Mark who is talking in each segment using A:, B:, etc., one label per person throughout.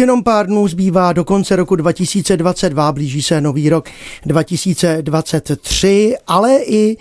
A: Jenom pár dnů zbývá do konce roku 2022, blíží se nový rok 2023, ale i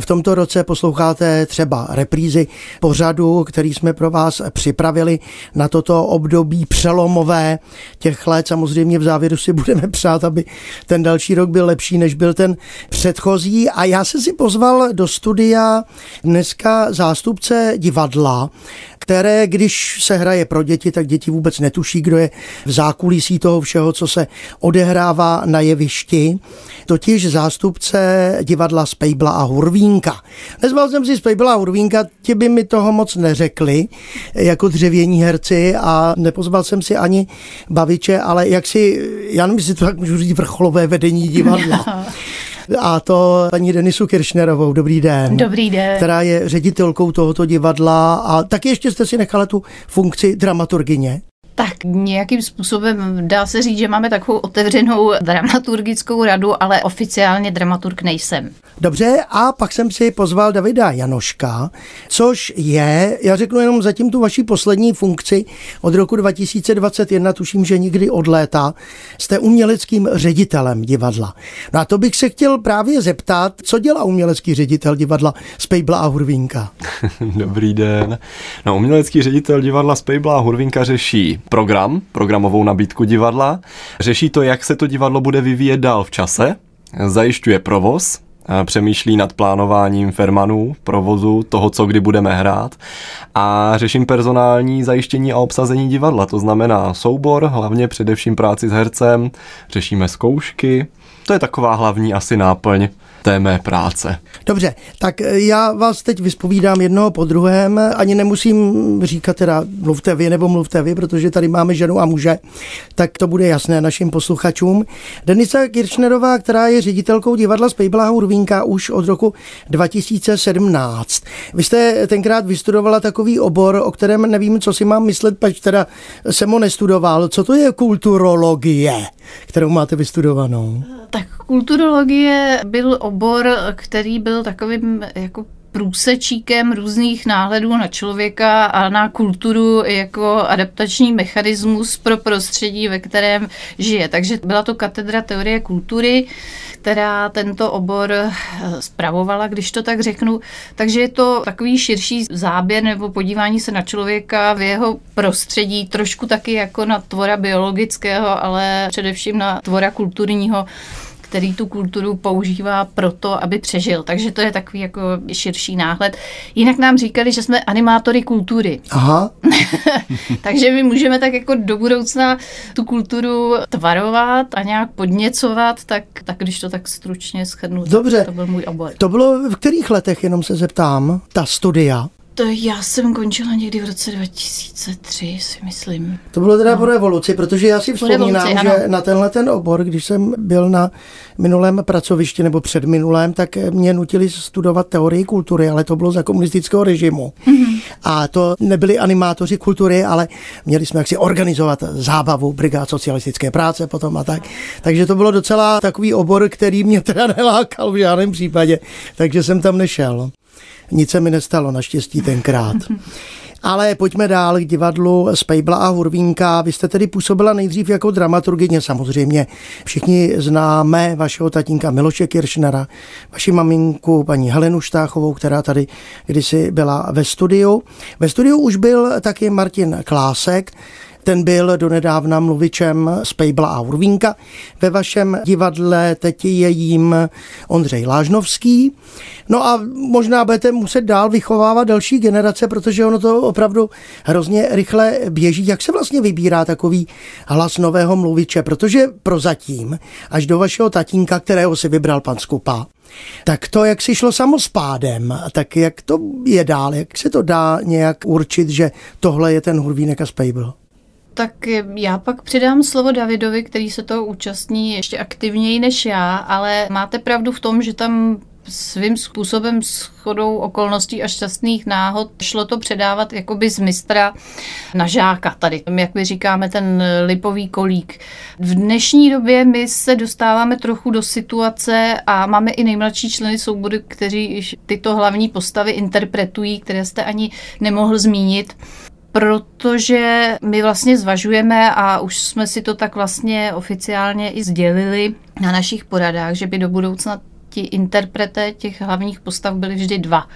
A: v tomto roce posloucháte třeba reprízy pořadu, který jsme pro vás připravili na toto období přelomové těch let. Samozřejmě v závěru si budeme přát, aby ten další rok byl lepší, než byl ten předchozí. A já jsem si pozval do studia dneska zástupce divadla, které, když se hraje pro děti, tak děti vůbec netuší, kdo je v zákulisí toho všeho, co se odehrává na jevišti, totiž zástupce divadla Spejbla a Hurvínka. Nezval jsem si Spejbla a Hurvínka, ti by mi toho moc neřekli, jako dřevění herci a nepozval jsem si ani baviče, ale jak si, já nevím, jestli to tak můžu říct, vrcholové vedení divadla. A to paní Denisu Kiršnerovou. Dobrý den.
B: Dobrý den.
A: Která je ředitelkou tohoto divadla a taky ještě jste si nechala tu funkci dramaturgině.
B: Tak nějakým způsobem dá se říct, že máme takovou otevřenou dramaturgickou radu, ale oficiálně dramaturg nejsem.
A: Dobře, a pak jsem si pozval Davida Janoška, což je, já řeknu jenom zatím tu vaši poslední funkci od roku 2021, tuším, že nikdy od léta, jste uměleckým ředitelem divadla. No a to bych se chtěl právě zeptat, co dělá umělecký ředitel divadla Spejbla a Hurvínka?
C: Dobrý den. No, umělecký ředitel divadla Spejbla a Hurvínka řeší program, programovou nabídku divadla, řeší to, jak se to divadlo bude vyvíjet dál v čase, zajišťuje provoz, přemýšlí nad plánováním fermanů, provozu, toho, co kdy budeme hrát. A řeším personální zajištění a obsazení divadla, to znamená soubor, hlavně především práci s hercem, řešíme zkoušky, to je taková hlavní asi náplň té mé práce.
A: Dobře, tak já vás teď vyspovídám jednoho po druhém, ani nemusím říkat teda mluvte vy nebo mluvte vy, protože tady máme ženu a muže, tak to bude jasné našim posluchačům. Denisa Kirchnerová, která je ředitelkou divadla Spejbla Hurvínka už od roku 2017. Vy jste tenkrát vystudovala takový obor, o kterém nevím, co si mám myslet, pač teda jsem ho nestudoval. Co to je kulturologie, kterou máte vystudovanou?
B: Tak kulturologie byl obor, který byl takovým jako průsečíkem různých náhledů na člověka a na kulturu jako adaptační mechanismus pro prostředí, ve kterém žije. Takže byla to katedra teorie kultury, která tento obor spravovala, když to tak řeknu. Takže je to takový širší záběr nebo podívání se na člověka v jeho prostředí, trošku taky jako na tvora biologického, ale především na tvora kulturního který tu kulturu používá proto, aby přežil. Takže to je takový jako širší náhled. Jinak nám říkali, že jsme animátory kultury.
A: Aha.
B: Takže my můžeme tak jako do budoucna tu kulturu tvarovat a nějak podněcovat, tak, tak když to tak stručně schrnu,
A: Dobře.
B: to byl můj obor.
A: To bylo v kterých letech, jenom se zeptám, ta studia?
B: To já jsem končila někdy v roce 2003, si myslím.
A: To bylo teda no. po revoluci, protože já si
B: Po
A: vzpomínám,
B: revoluci,
A: že
B: ano.
A: na tenhle ten obor, když jsem byl na minulém pracovišti nebo před minulém, tak mě nutili studovat teorii kultury, ale to bylo za komunistického režimu. Mm-hmm. A to nebyli animátoři kultury, ale měli jsme jaksi organizovat zábavu, brigád socialistické práce potom a tak. Takže to bylo docela takový obor, který mě teda nelákal v žádném případě, takže jsem tam nešel. Nic se mi nestalo naštěstí tenkrát. Ale pojďme dál k divadlu Spejbla a Hurvínka. Vy jste tedy působila nejdřív jako dramaturgině, samozřejmě. Všichni známe vašeho tatínka Miloše Kiršnera, vaši maminku paní Helenu Štáchovou, která tady kdysi byla ve studiu. Ve studiu už byl taky Martin Klásek, ten byl donedávna mluvičem Spejbla a Urvínka. Ve vašem divadle teď je jím Ondřej Lážnovský. No a možná budete muset dál vychovávat další generace, protože ono to opravdu hrozně rychle běží. Jak se vlastně vybírá takový hlas nového mluviče? Protože prozatím, až do vašeho tatínka, kterého si vybral pan Skupa, tak to, jak si šlo samospádem, tak jak to je dál, jak se to dá nějak určit, že tohle je ten Hurvínek a Spejbl?
B: Tak já pak přidám slovo Davidovi, který se toho účastní ještě aktivněji než já, ale máte pravdu v tom, že tam svým způsobem shodou okolností a šťastných náhod šlo to předávat jakoby z mistra na žáka tady, jak my říkáme, ten lipový kolík. V dnešní době my se dostáváme trochu do situace a máme i nejmladší členy soubory, kteří tyto hlavní postavy interpretují, které jste ani nemohl zmínit protože my vlastně zvažujeme a už jsme si to tak vlastně oficiálně i sdělili na našich poradách, že by do budoucna ti interpreté těch hlavních postav byly vždy dva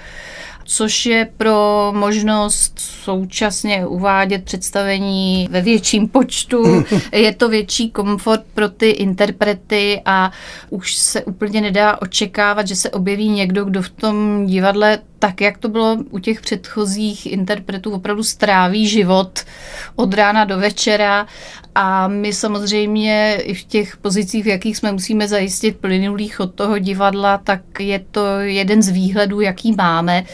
B: což je pro možnost současně uvádět představení ve větším počtu. Je to větší komfort pro ty interprety a už se úplně nedá očekávat, že se objeví někdo, kdo v tom divadle tak, jak to bylo u těch předchozích interpretů, opravdu stráví život od rána do večera a my samozřejmě i v těch pozicích, v jakých jsme musíme zajistit plynulých od toho divadla, tak je to jeden z výhledů, jaký máme.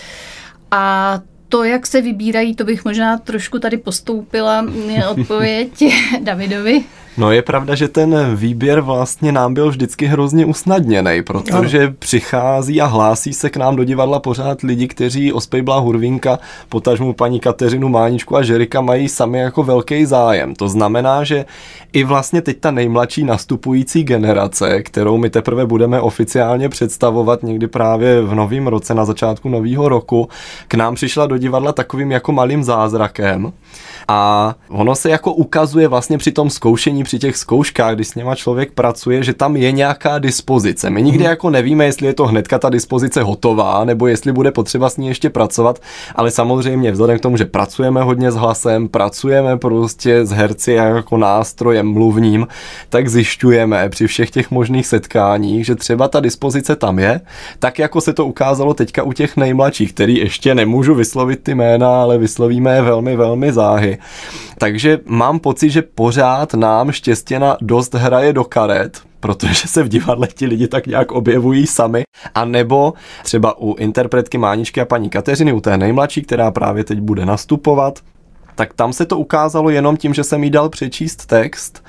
B: A to, jak se vybírají, to bych možná trošku tady postoupila odpověď Davidovi.
C: No je pravda, že ten výběr vlastně nám byl vždycky hrozně usnadněný, protože ano. přichází a hlásí se k nám do divadla pořád lidi, kteří o Spejbla Hurvínka, potažmu paní Kateřinu Máničku a Žerika mají sami jako velký zájem. To znamená, že i vlastně teď ta nejmladší nastupující generace, kterou my teprve budeme oficiálně představovat někdy právě v novém roce, na začátku nového roku, k nám přišla do divadla takovým jako malým zázrakem. A ono se jako ukazuje vlastně při tom zkoušení, při těch zkouškách, když s něma člověk pracuje, že tam je nějaká dispozice. My nikdy hmm. jako nevíme, jestli je to hnedka ta dispozice hotová, nebo jestli bude potřeba s ní ještě pracovat, ale samozřejmě vzhledem k tomu, že pracujeme hodně s hlasem, pracujeme prostě s herci jako nástrojem mluvním, tak zjišťujeme při všech těch možných setkáních, že třeba ta dispozice tam je, tak jako se to ukázalo teďka u těch nejmladších, který ještě nemůžu vyslovit ty jména, ale vyslovíme je velmi, velmi záhy takže mám pocit, že pořád nám štěstěna dost hraje do karet, protože se v divadle ti lidi tak nějak objevují sami. A nebo třeba u interpretky Máničky a paní Kateřiny, u té nejmladší, která právě teď bude nastupovat, tak tam se to ukázalo jenom tím, že jsem jí dal přečíst text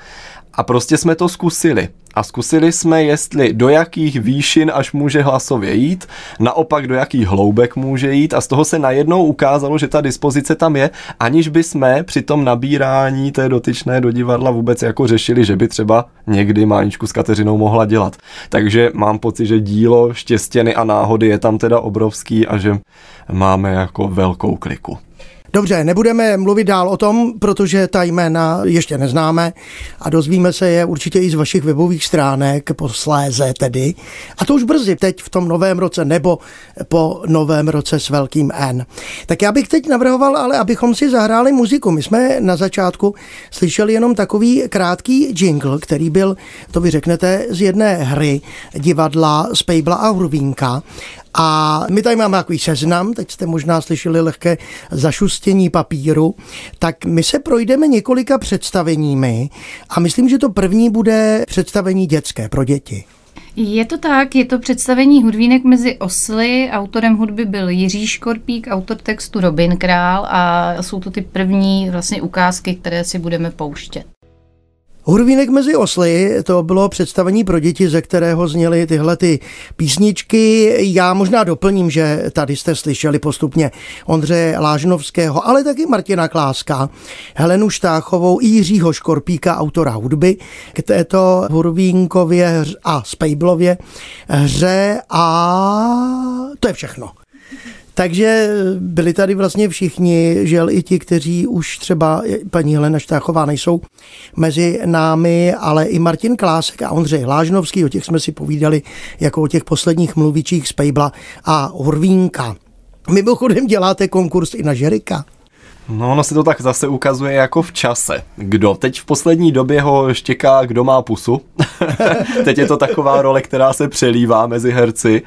C: a prostě jsme to zkusili a zkusili jsme, jestli do jakých výšin až může hlasově jít, naopak do jakých hloubek může jít a z toho se najednou ukázalo, že ta dispozice tam je, aniž by jsme při tom nabírání té dotyčné do divadla vůbec jako řešili, že by třeba někdy Máničku s Kateřinou mohla dělat. Takže mám pocit, že dílo štěstěny a náhody je tam teda obrovský a že máme jako velkou kliku.
A: Dobře, nebudeme mluvit dál o tom, protože ta jména ještě neznáme a dozvíme se je určitě i z vašich webových stránek posléze tedy. A to už brzy, teď v tom novém roce nebo po novém roce s velkým N. Tak já bych teď navrhoval, ale abychom si zahráli muziku. My jsme na začátku slyšeli jenom takový krátký jingle, který byl, to vy řeknete, z jedné hry divadla Spejbla a Hurvínka. A my tady máme takový seznam, teď jste možná slyšeli lehké zašustění papíru, tak my se projdeme několika představeními a myslím, že to první bude představení dětské pro děti.
B: Je to tak, je to představení hudvínek mezi osly. Autorem hudby byl Jiří Škorpík, autor textu Robin Král a jsou to ty první vlastně ukázky, které si budeme pouštět.
A: Hurvínek mezi osly, to bylo představení pro děti, ze kterého zněly tyhle ty písničky. Já možná doplním, že tady jste slyšeli postupně Ondřeje Lážnovského, ale taky Martina Kláska, Helenu Štáchovou Jiřího Škorpíka, autora hudby k této Hurvínkově a Spejblově hře a to je všechno. Takže byli tady vlastně všichni, žel i ti, kteří už třeba paní Helena Štáchová nejsou mezi námi, ale i Martin Klásek a Ondřej Lážnovský, o těch jsme si povídali jako o těch posledních mluvičích z Pejbla a Hurvínka. Mimochodem děláte konkurs i na Žerika.
C: No, ono se to tak zase ukazuje jako v čase. Kdo teď v poslední době ho štěká, kdo má pusu. teď je to taková role, která se přelívá mezi herci.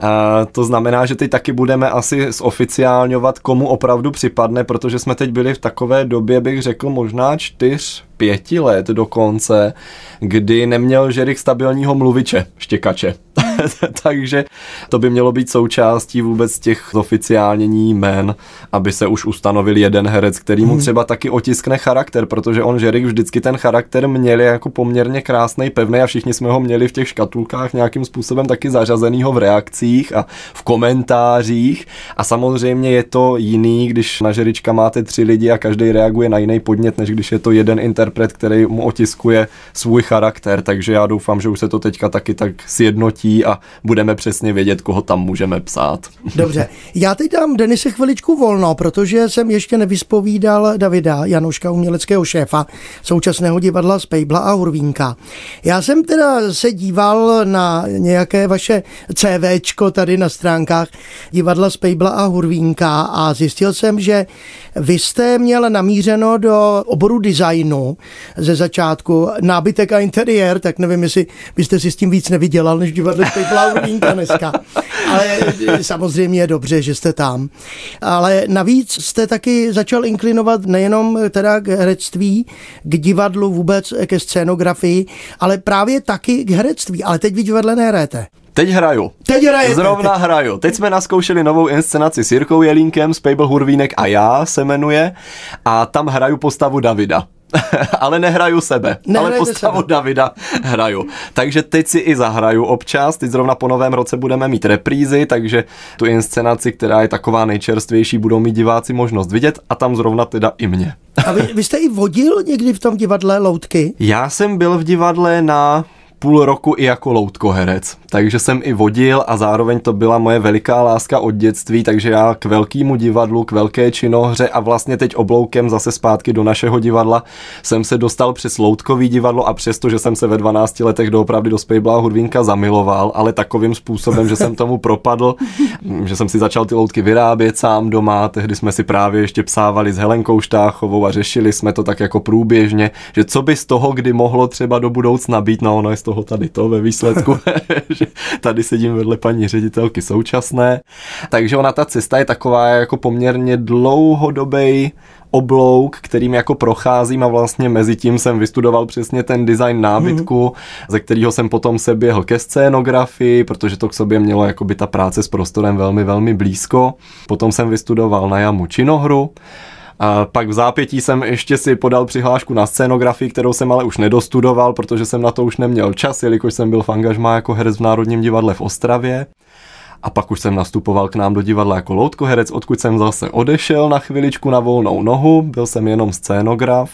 C: A to znamená, že teď taky budeme asi zoficiálňovat, komu opravdu připadne, protože jsme teď byli v takové době, bych řekl, možná čtyř pěti let dokonce, kdy neměl Žerik stabilního mluviče, štěkače. Takže to by mělo být součástí vůbec těch oficiálnění jmen, aby se už ustanovil jeden herec, který mu mhm. třeba taky otiskne charakter, protože on Žerik vždycky ten charakter měl jako poměrně krásný, pevný a všichni jsme ho měli v těch škatulkách nějakým způsobem taky zařazenýho v reakcích a v komentářích a samozřejmě je to jiný, když na Žerička máte tři lidi a každý reaguje na jiný podnět, než když je to jeden interpret, který mu otiskuje svůj charakter, takže já doufám, že už se to teďka taky tak sjednotí a budeme přesně vědět, koho tam můžeme psát.
A: Dobře, já teď dám Denise chviličku volno, protože jsem ještě nevyspovídal Davida Janoška, uměleckého šéfa současného divadla Spejbla a Hurvínka. Já jsem teda se díval na nějaké vaše CVčko tady na stránkách divadla Spejbla a Hurvínka a zjistil jsem, že vy jste měl namířeno do oboru designu ze začátku nábytek a interiér, tak nevím, jestli byste si s tím víc nevydělal, než divadle Spejbla a Hurvínka dneska. Ale samozřejmě je dobře, že jste tam. Ale navíc jste taky začal inklinovat nejenom teda k herectví, k divadlu vůbec, ke scénografii, ale právě taky k herectví. Ale teď vy divadle nehrajete.
C: Teď hraju.
A: Teď hraju.
C: Zrovna teď. hraju. Teď jsme naskoušeli novou inscenaci s Jirkou Jelínkem, Spable Hurvínek a já se jmenuje a tam hraju postavu Davida. ale nehraju sebe, Nehrajte ale postavu sebe. Davida hraju. Takže teď si i zahraju občas, teď zrovna po novém roce budeme mít reprízy, takže tu inscenaci, která je taková nejčerstvější, budou mít diváci možnost vidět a tam zrovna teda i mě.
A: A vy, vy jste i vodil někdy v tom divadle Loutky?
C: Já jsem byl v divadle na půl roku i jako loutkoherec, takže jsem i vodil a zároveň to byla moje veliká láska od dětství, takže já k velkému divadlu, k velké činohře a vlastně teď obloukem zase zpátky do našeho divadla jsem se dostal přes loutkový divadlo a přesto, že jsem se ve 12 letech doopravdy do Spejbla Hudvínka zamiloval, ale takovým způsobem, že jsem tomu propadl, že jsem si začal ty loutky vyrábět sám doma, tehdy jsme si právě ještě psávali s Helenkou Štáchovou a řešili jsme to tak jako průběžně, že co by z toho kdy mohlo třeba do budoucna být, no ono je z toho toho tady to ve výsledku, že tady sedím vedle paní ředitelky současné. Takže ona ta cesta je taková jako poměrně dlouhodobý oblouk, kterým jako procházím a vlastně mezi tím jsem vystudoval přesně ten design nábytku, mm-hmm. ze kterého jsem potom se běhl ke scénografii, protože to k sobě mělo jako by ta práce s prostorem velmi, velmi blízko. Potom jsem vystudoval na jamu činohru a pak v zápětí jsem ještě si podal přihlášku na scénografii, kterou jsem ale už nedostudoval, protože jsem na to už neměl čas, jelikož jsem byl v angažmá jako herec v Národním divadle v Ostravě. A pak už jsem nastupoval k nám do divadla jako loutkoherec, odkud jsem zase odešel na chviličku na volnou nohu, byl jsem jenom scénograf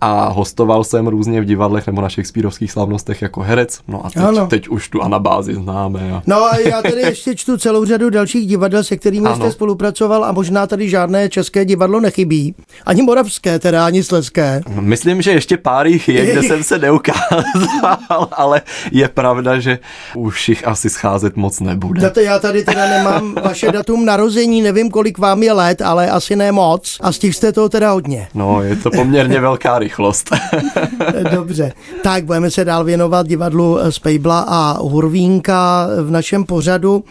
C: a hostoval jsem různě v divadlech nebo na Shakespeareovských slavnostech jako herec. No a teď, teď už tu anabázi známe. A...
A: No a já tady ještě čtu celou řadu dalších divadel, se kterými ano. jste spolupracoval a možná tady žádné české divadlo nechybí. Ani moravské, teda ani sleské.
C: Myslím, že ještě pár jich je, kde jsem se neukázal, ale je pravda, že už jich asi scházet moc nebude.
A: Date, já tady teda nemám vaše datum narození, nevím, kolik vám je let, ale asi ne moc. A z těch jste toho teda hodně.
C: No, je to poměrně velká rychlost.
A: Dobře, tak budeme se dál věnovat divadlu Spejbla a Hurvínka v našem pořadu.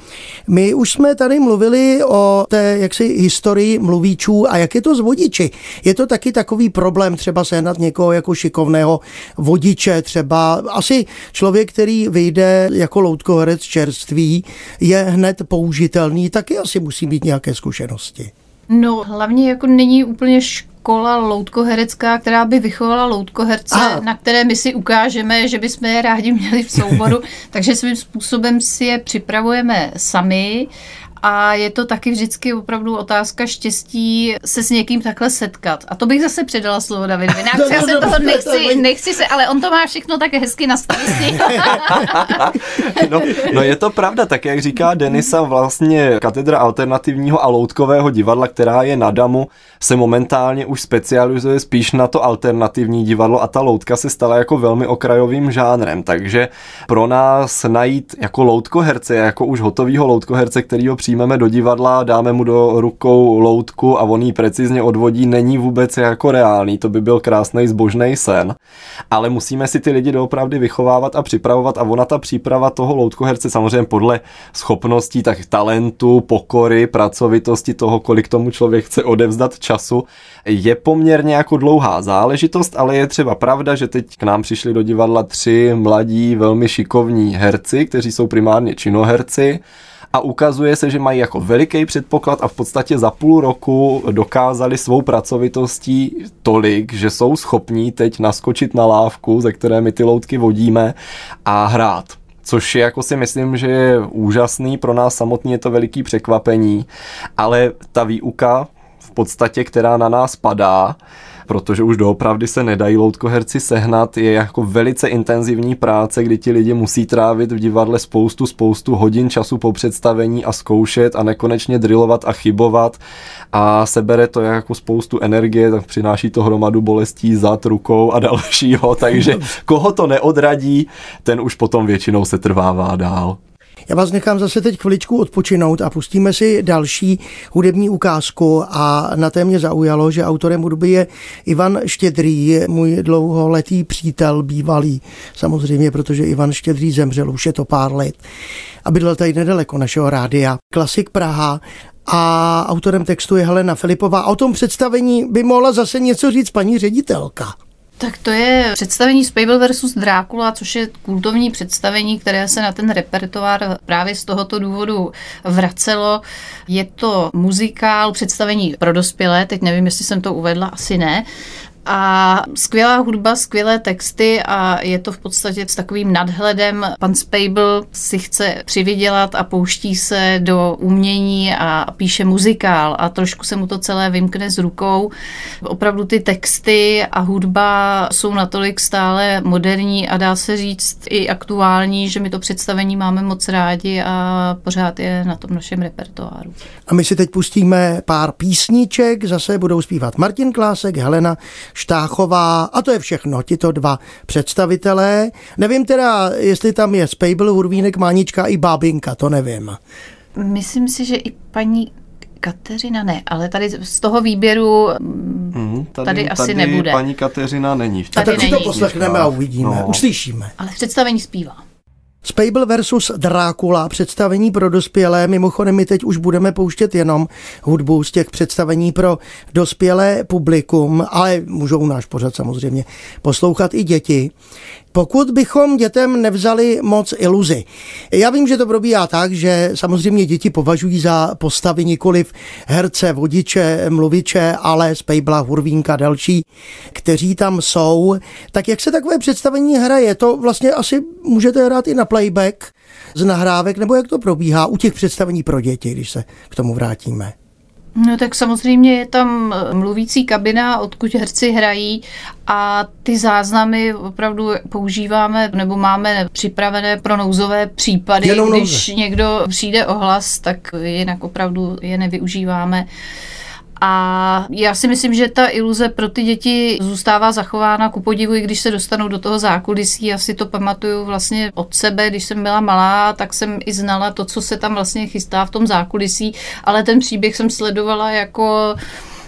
A: My už jsme tady mluvili o té jaksi historii mluvíčů a jak je to s vodiči. Je to taky takový problém třeba sehnat někoho jako šikovného vodiče, třeba asi člověk, který vyjde jako loutkoherec čerství, je hned použitelný, taky asi musí mít nějaké zkušenosti.
B: No, hlavně jako není úplně škola loutkoherecká, která by vychovala loutkoherce, Aha. na které my si ukážeme, že bychom je rádi měli v souboru, takže svým způsobem si je připravujeme sami a je to taky vždycky opravdu otázka štěstí se s někým takhle setkat. A to bych zase předala slovo Davidovi. No, já se toho nechci, nechci se, ale on to má všechno tak hezky na starosti.
C: no, no je to pravda, tak jak říká Denisa, vlastně katedra alternativního a loutkového divadla, která je na Damu, se momentálně už specializuje spíš na to alternativní divadlo a ta loutka se stala jako velmi okrajovým žánrem, takže pro nás najít jako loutkoherce, jako už hotovýho loutkoherce, který ho přijmeme do divadla, dáme mu do rukou loutku a on ji precizně odvodí, není vůbec jako reálný. To by byl krásný zbožný sen. Ale musíme si ty lidi doopravdy vychovávat a připravovat a ona ta příprava toho loutkoherce samozřejmě podle schopností, tak talentu, pokory, pracovitosti toho, kolik tomu člověk chce odevzdat času, je poměrně jako dlouhá záležitost, ale je třeba pravda, že teď k nám přišli do divadla tři mladí, velmi šikovní herci, kteří jsou primárně činoherci a ukazuje se, že mají jako veliký předpoklad a v podstatě za půl roku dokázali svou pracovitostí tolik, že jsou schopní teď naskočit na lávku, ze které my ty loutky vodíme a hrát. Což je jako si myslím, že je úžasný, pro nás samotný je to veliký překvapení, ale ta výuka v podstatě, která na nás padá, protože už doopravdy se nedají loutkoherci sehnat, je jako velice intenzivní práce, kdy ti lidi musí trávit v divadle spoustu, spoustu hodin času po představení a zkoušet a nekonečně drillovat a chybovat. A sebere to jako spoustu energie, tak přináší to hromadu bolestí zad, rukou a dalšího, takže koho to neodradí, ten už potom většinou se trvává dál.
A: Já vás nechám zase teď chviličku odpočinout a pustíme si další hudební ukázku a na té mě zaujalo, že autorem hudby je Ivan Štědrý, můj dlouholetý přítel, bývalý samozřejmě, protože Ivan Štědrý zemřel, už je to pár let a bydlel tady nedaleko našeho rádia. Klasik Praha a autorem textu je Helena Filipová. O tom představení by mohla zase něco říct paní ředitelka.
B: Tak to je představení Spable versus Drákula, což je kultovní představení, které se na ten repertoár právě z tohoto důvodu vracelo. Je to muzikál, představení pro dospělé, teď nevím, jestli jsem to uvedla, asi ne. A skvělá hudba, skvělé texty a je to v podstatě s takovým nadhledem. Pan Spable si chce přivydělat a pouští se do umění a píše muzikál a trošku se mu to celé vymkne z rukou. Opravdu ty texty a hudba jsou natolik stále moderní a dá se říct i aktuální, že my to představení máme moc rádi a pořád je na tom našem repertoáru.
A: A my si teď pustíme pár písniček, zase budou zpívat Martin Klásek, Helena Štáchová a to je všechno, tito dva představitelé. Nevím teda, jestli tam je Spejbl, Hurvínek, Mánička i Bábinka, to nevím.
B: Myslím si, že i paní Kateřina ne, ale tady z toho výběru mm, tady, tady asi
C: tady
B: nebude.
C: paní Kateřina není. V
A: A tak si to poslechneme a uvidíme,
C: No.
A: uslyšíme.
B: Ale v představení zpívá.
A: Spable versus Drákula, představení pro dospělé. Mimochodem, my teď už budeme pouštět jenom hudbu z těch představení pro dospělé publikum, ale můžou náš pořad samozřejmě poslouchat i děti. Pokud bychom dětem nevzali moc iluzi. Já vím, že to probíhá tak, že samozřejmě děti považují za postavy nikoliv herce, vodiče, mluviče, ale Spejbla, Hurvínka, další, kteří tam jsou. Tak jak se takové představení hraje? To vlastně asi můžete hrát i na playback z nahrávek, nebo jak to probíhá u těch představení pro děti, když se k tomu vrátíme?
B: No tak samozřejmě je tam eh, mluvící kabina, odkud herci hrají a ty záznamy opravdu používáme nebo máme připravené pro nouzové případy,
A: Jenom nouze.
B: když někdo přijde o hlas, tak jinak opravdu je nevyužíváme. A já si myslím, že ta iluze pro ty děti zůstává zachována ku podivu, i když se dostanou do toho zákulisí. Já si to pamatuju vlastně od sebe, když jsem byla malá, tak jsem i znala to, co se tam vlastně chystá v tom zákulisí, ale ten příběh jsem sledovala jako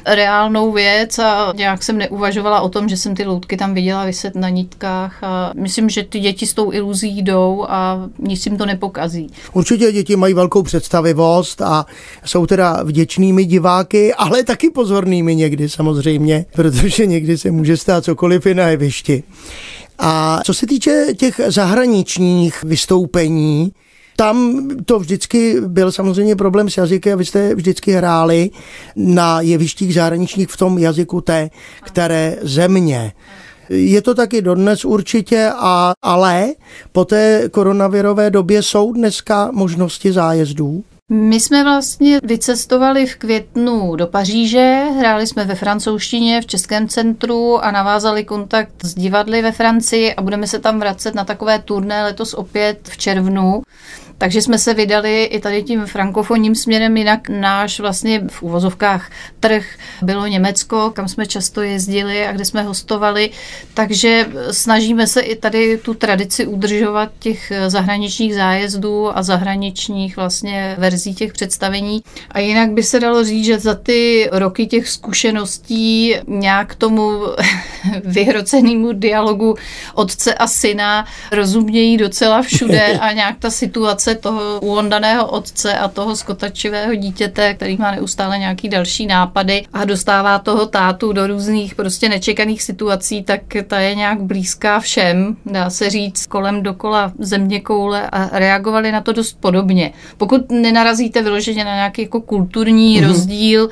B: reálnou věc a nějak jsem neuvažovala o tom, že jsem ty loutky tam viděla vyset na nitkách a myslím, že ty děti s tou iluzí jdou a nic jim to nepokazí.
A: Určitě děti mají velkou představivost a jsou teda vděčnými diváky, ale taky pozornými někdy samozřejmě, protože někdy se může stát cokoliv i na jevišti. A co se týče těch zahraničních vystoupení, tam to vždycky byl samozřejmě problém s jazykem, vy jste vždycky hráli na jevištích zahraničních v tom jazyku té které země. Je to taky dodnes určitě, a, ale po té koronavirové době jsou dneska možnosti zájezdů.
B: My jsme vlastně vycestovali v květnu do Paříže, hráli jsme ve francouzštině v Českém centru a navázali kontakt s divadly ve Francii a budeme se tam vracet na takové turné letos opět v červnu. Takže jsme se vydali i tady tím frankofonním směrem, jinak náš vlastně v úvozovkách trh bylo Německo, kam jsme často jezdili a kde jsme hostovali, takže snažíme se i tady tu tradici udržovat těch zahraničních zájezdů a zahraničních vlastně verzí těch představení. A jinak by se dalo říct, že za ty roky těch zkušeností nějak tomu vyhrocenému dialogu otce a syna rozumějí docela všude a nějak ta situace toho uondaného otce a toho skotačivého dítěte, který má neustále nějaký další nápady a dostává toho tátu do různých prostě nečekaných situací, tak ta je nějak blízká všem, dá se říct, kolem dokola země koule a reagovali na to dost podobně. Pokud nenarazíte vyloženě na nějaký jako kulturní mm-hmm. rozdíl,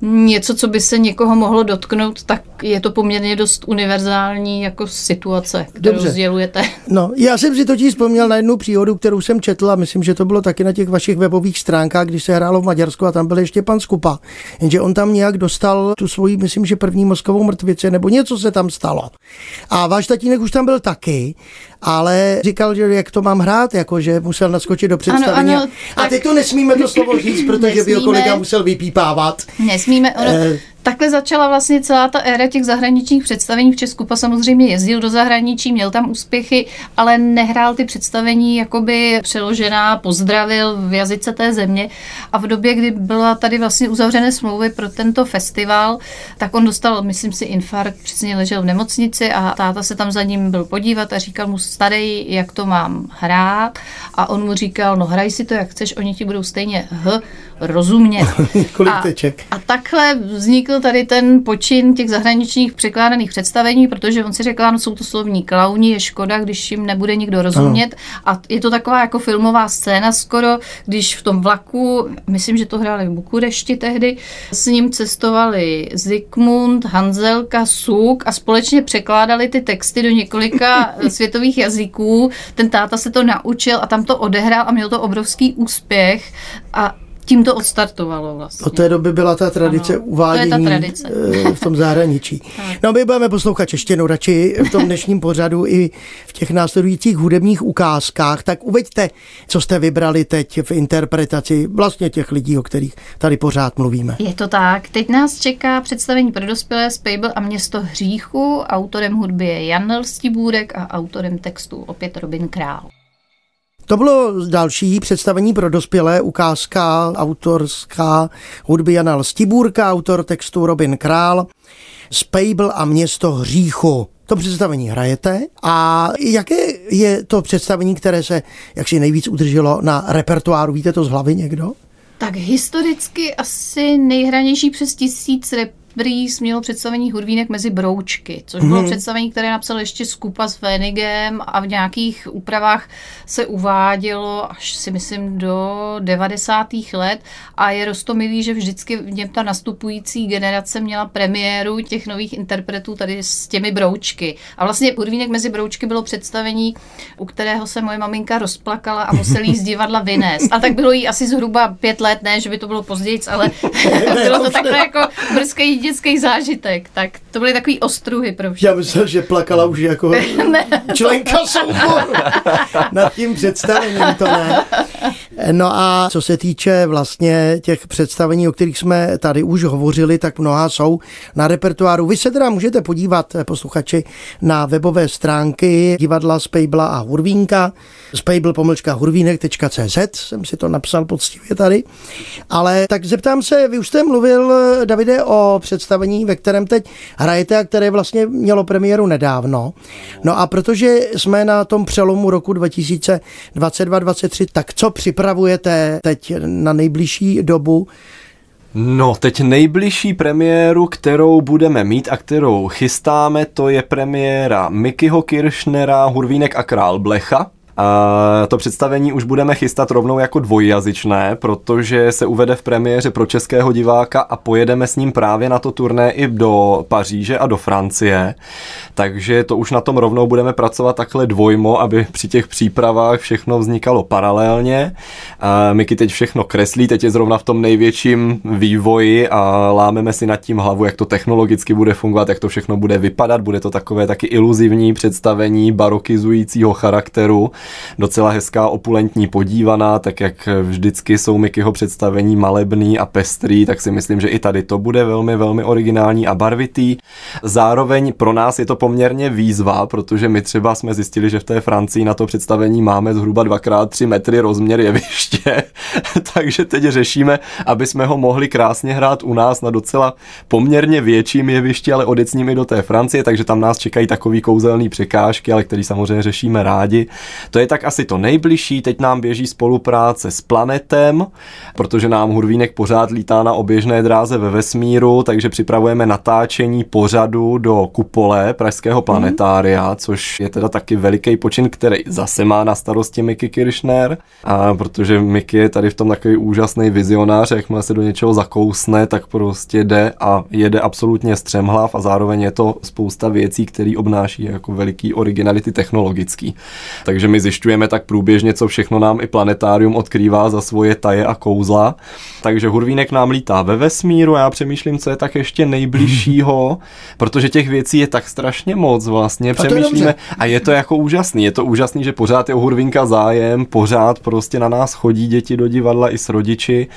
B: něco, co by se někoho mohlo dotknout, tak je to poměrně dost univerzální jako situace, kterou Dobře. sdělujete.
A: No, já jsem si totiž vzpomněl na jednu příhodu, kterou jsem četl a myslím, že to bylo taky na těch vašich webových stránkách, když se hrálo v Maďarsku a tam byl ještě pan Skupa. Jenže on tam nějak dostal tu svoji, myslím, že první mozkovou mrtvici, nebo něco se tam stalo. A váš tatínek už tam byl taky ale říkal, že jak to mám hrát, jako že musel naskočit do představení. Ano, ano, a teď to nesmíme to slovo říct, protože nesmíme, by ho kolega musel vypípávat.
B: Nesmíme, ono, eh, Takhle začala vlastně celá ta éra těch zahraničních představení. V Česku pa samozřejmě jezdil do zahraničí, měl tam úspěchy, ale nehrál ty představení jakoby přeložená, pozdravil v jazyce té země. A v době, kdy byla tady vlastně uzavřené smlouvy pro tento festival, tak on dostal, myslím si, infarkt, přesně ležel v nemocnici a táta se tam za ním byl podívat a říkal mu starý, jak to mám hrát. A on mu říkal, no hraj si to, jak chceš, oni ti budou stejně h rozumět.
A: A?
B: A takhle vznikl tady ten počin těch zahraničních překládaných představení, protože on si řekl, no jsou to slovní klauni, je škoda, když jim nebude nikdo rozumět. Ano. A je to taková jako filmová scéna skoro, když v tom vlaku, myslím, že to hráli v Bukurešti tehdy, s ním cestovali Zikmund, Hanzelka, Suk a společně překládali ty texty do několika světových jazyků. Ten táta se to naučil a tam to odehrál a měl to obrovský úspěch. A tím to odstartovalo vlastně.
A: Od té doby byla ta tradice ano, uvádění to je ta tradice. Eh, v tom zahraničí. no my budeme poslouchat češtinu radši v tom dnešním pořadu i v těch následujících hudebních ukázkách. Tak uveďte, co jste vybrali teď v interpretaci vlastně těch lidí, o kterých tady pořád mluvíme.
B: Je to tak. Teď nás čeká představení pro dospělé Spable a město hříchu. Autorem hudby je Jan Stibůrek a autorem textu opět Robin Král.
A: To bylo další představení pro dospělé, ukázka autorská hudby Jana Lstibůrka, autor textu Robin Král, Spable a město hříchu. To představení hrajete a jaké je to představení, které se jaksi nejvíc udrželo na repertoáru? Víte to z hlavy někdo?
B: Tak historicky asi nejhranější přes tisíc rep Breeze mělo představení Hudvínek mezi broučky, což bylo hmm. představení, které napsal ještě Skupa s Fenigem a v nějakých úpravách se uvádělo až si myslím do 90. let a je rostomilý, že vždycky v něm ta nastupující generace měla premiéru těch nových interpretů tady s těmi broučky. A vlastně Hudvínek mezi broučky bylo představení, u kterého se moje maminka rozplakala a museli jí z divadla vynést. A tak bylo jí asi zhruba pět let, ne, že by to bylo později, ale bylo to takhle jako brzký dětský zážitek, tak to byly takový ostruhy pro všechny.
A: Já myslel, že plakala už jako členka souboru. Nad tím představením to ne. No a co se týče vlastně těch představení, o kterých jsme tady už hovořili, tak mnoha jsou na repertoáru. Vy se teda můžete podívat, posluchači, na webové stránky divadla Spejbla a Hurvínka, spejbl-hurvínek.cz, jsem si to napsal poctivě tady. Ale tak zeptám se, vy už jste mluvil, Davide, o představení, ve kterém teď hrajete a které vlastně mělo premiéru nedávno. No a protože jsme na tom přelomu roku 2022-2023, tak co připravujete teď na nejbližší dobu?
C: No, teď nejbližší premiéru, kterou budeme mít a kterou chystáme, to je premiéra Mikyho Kiršnera, Hurvínek a Král Blecha. A to představení už budeme chystat rovnou jako dvojjazyčné, protože se uvede v premiéře pro českého diváka a pojedeme s ním právě na to turné i do Paříže a do Francie. Takže to už na tom rovnou budeme pracovat takhle dvojmo, aby při těch přípravách všechno vznikalo paralelně. A Miky teď všechno kreslí, teď je zrovna v tom největším vývoji a lámeme si nad tím hlavu, jak to technologicky bude fungovat, jak to všechno bude vypadat. Bude to takové taky iluzivní představení barokizujícího charakteru docela hezká opulentní podívaná, tak jak vždycky jsou Mikyho představení malebný a pestrý, tak si myslím, že i tady to bude velmi, velmi originální a barvitý. Zároveň pro nás je to poměrně výzva, protože my třeba jsme zjistili, že v té Francii na to představení máme zhruba 2x3 metry rozměr jeviště, takže teď řešíme, aby jsme ho mohli krásně hrát u nás na docela poměrně větším jevišti, ale odecním do té Francie, takže tam nás čekají takový kouzelný překážky, ale který samozřejmě řešíme rádi. To je tak asi to nejbližší, teď nám běží spolupráce s Planetem, protože nám Hurvínek pořád lítá na oběžné dráze ve vesmíru, takže připravujeme natáčení pořadu do kupole Pražského planetária, což je teda taky veliký počin, který zase má na starosti Mickey Kirchner, a protože Mickey je tady v tom takový úžasný vizionář, jakmile se do něčeho zakousne, tak prostě jde a jede absolutně střemhlav a zároveň je to spousta věcí, které obnáší jako veliký originality technologický. Takže my zjišťujeme tak průběžně, co všechno nám i planetárium odkrývá za svoje taje a kouzla. Takže Hurvínek nám lítá ve vesmíru a já přemýšlím, co je tak ještě nejbližšího, protože těch věcí je tak strašně moc vlastně. Přemýšlíme a, a je to jako úžasný. Je to úžasný, že pořád je o Hurvínka zájem, pořád prostě na nás chodí děti do divadla i s rodiči.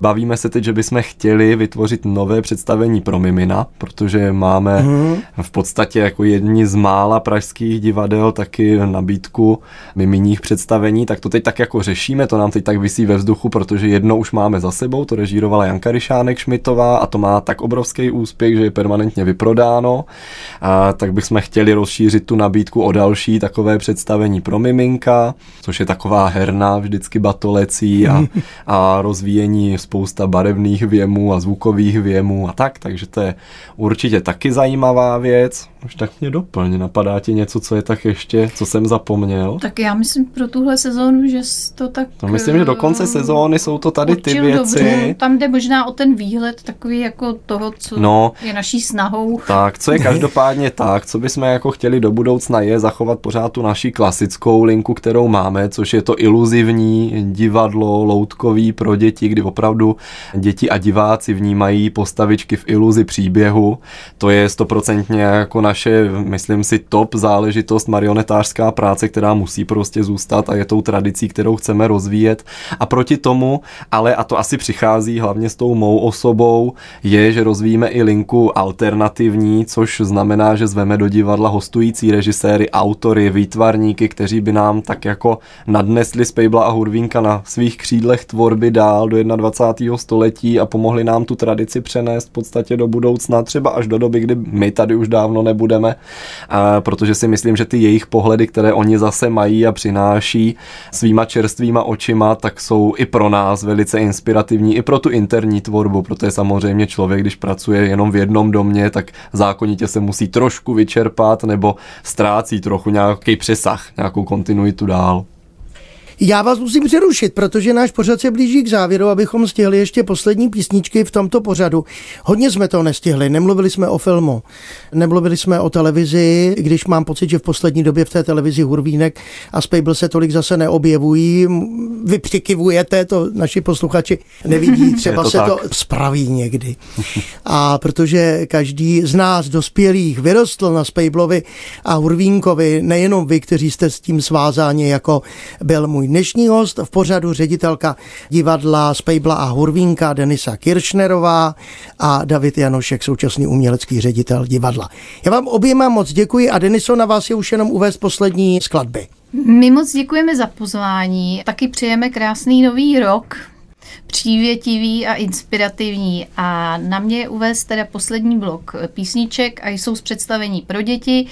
C: Bavíme se teď, že bychom chtěli vytvořit nové představení pro Mimina, protože máme mm. v podstatě jako jedni z mála pražských divadel taky nabídku miminích představení, tak to teď tak jako řešíme, to nám teď tak vysí ve vzduchu, protože jedno už máme za sebou, to režírovala Janka Ryšánek Šmitová a to má tak obrovský úspěch, že je permanentně vyprodáno, a tak bychom chtěli rozšířit tu nabídku o další takové představení pro miminka, což je taková herna vždycky batolecí a, a rozvíjení spousta barevných věmů a zvukových věmů a tak, takže to je určitě taky zajímavá věc. Už tak mě doplň, napadá ti něco, co je tak ještě, co jsem zapomněl?
B: Tak já myslím pro tuhle sezónu, že to tak...
C: No myslím, že do konce eh, sezóny jsou to tady ty věci. Dobře.
B: Tam jde možná o ten výhled takový jako toho, co no, je naší snahou.
C: Tak, co je každopádně tak, co bychom jako chtěli do budoucna je zachovat pořád tu naší klasickou linku, kterou máme, což je to iluzivní divadlo, loutkový pro děti, kdy opravdu děti a diváci vnímají postavičky v iluzi příběhu. To je stoprocentně jako naše, myslím si, top záležitost marionetářská práce, která musí prostě zůstat a je tou tradicí, kterou chceme rozvíjet. A proti tomu, ale a to asi přichází hlavně s tou mou osobou, je, že rozvíjíme i linku alternativní, což znamená, že zveme do divadla hostující režiséry, autory, výtvarníky, kteří by nám tak jako nadnesli z Pejbla a Hurvínka na svých křídlech tvorby dál do 21. století a pomohli nám tu tradici přenést v podstatě do budoucna, třeba až do doby, kdy my tady už dávno nebudeme, a protože si myslím, že ty jejich pohledy, které oni zase mají a přináší svýma čerstvýma očima, tak jsou i pro nás velice inspirativní, i pro tu interní tvorbu, protože samozřejmě člověk, když pracuje jenom v jednom domě, tak zákonitě se musí trošku vyčerpat nebo ztrácí trochu nějaký přesah, nějakou kontinuitu dál.
A: Já vás musím přerušit, protože náš pořad se blíží k závěru, abychom stihli ještě poslední písničky v tomto pořadu. Hodně jsme to nestihli, nemluvili jsme o filmu, nemluvili jsme o televizi, když mám pocit, že v poslední době v té televizi Hurvínek a Spable se tolik zase neobjevují. Vy přikivujete, to naši posluchači nevidí, třeba to se tak. to spraví někdy. A protože každý z nás dospělých vyrostl na Spablovi a Hurvínkovi, nejenom vy, kteří jste s tím svázáni, jako byl můj dnešní host v pořadu ředitelka divadla Spejbla a Hurvínka Denisa Kiršnerová a David Janošek, současný umělecký ředitel divadla. Já vám oběma moc děkuji a Deniso, na vás je už jenom uvést poslední skladby.
B: My moc děkujeme za pozvání. Taky přejeme krásný nový rok přívětivý a inspirativní. A na mě je uvést teda poslední blok písniček a jsou z představení pro děti.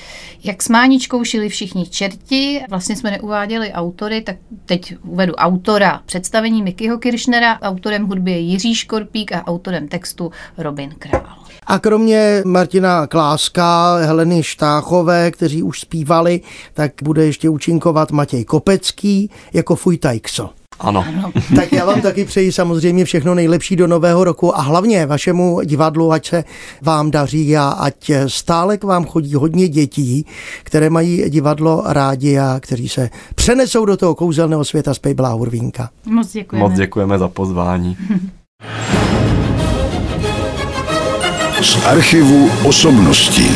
B: Jak s Máničkou šili všichni čerti, vlastně jsme neuváděli autory, tak teď uvedu autora představení Mikyho Kiršnera, autorem hudby je Jiří Škorpík a autorem textu Robin Král.
A: A kromě Martina Kláska, Heleny Štáchové, kteří už zpívali, tak bude ještě účinkovat Matěj Kopecký jako Fujtajkso.
C: Ano.
A: tak já vám taky přeji samozřejmě všechno nejlepší do nového roku a hlavně vašemu divadlu, ať se vám daří a ať stále k vám chodí hodně dětí, které mají divadlo rádi a kteří se přenesou do toho kouzelného světa z Pejbla Hurvínka.
B: Moc děkujeme.
C: Moc děkujeme za pozvání.
D: Z archivu osobností.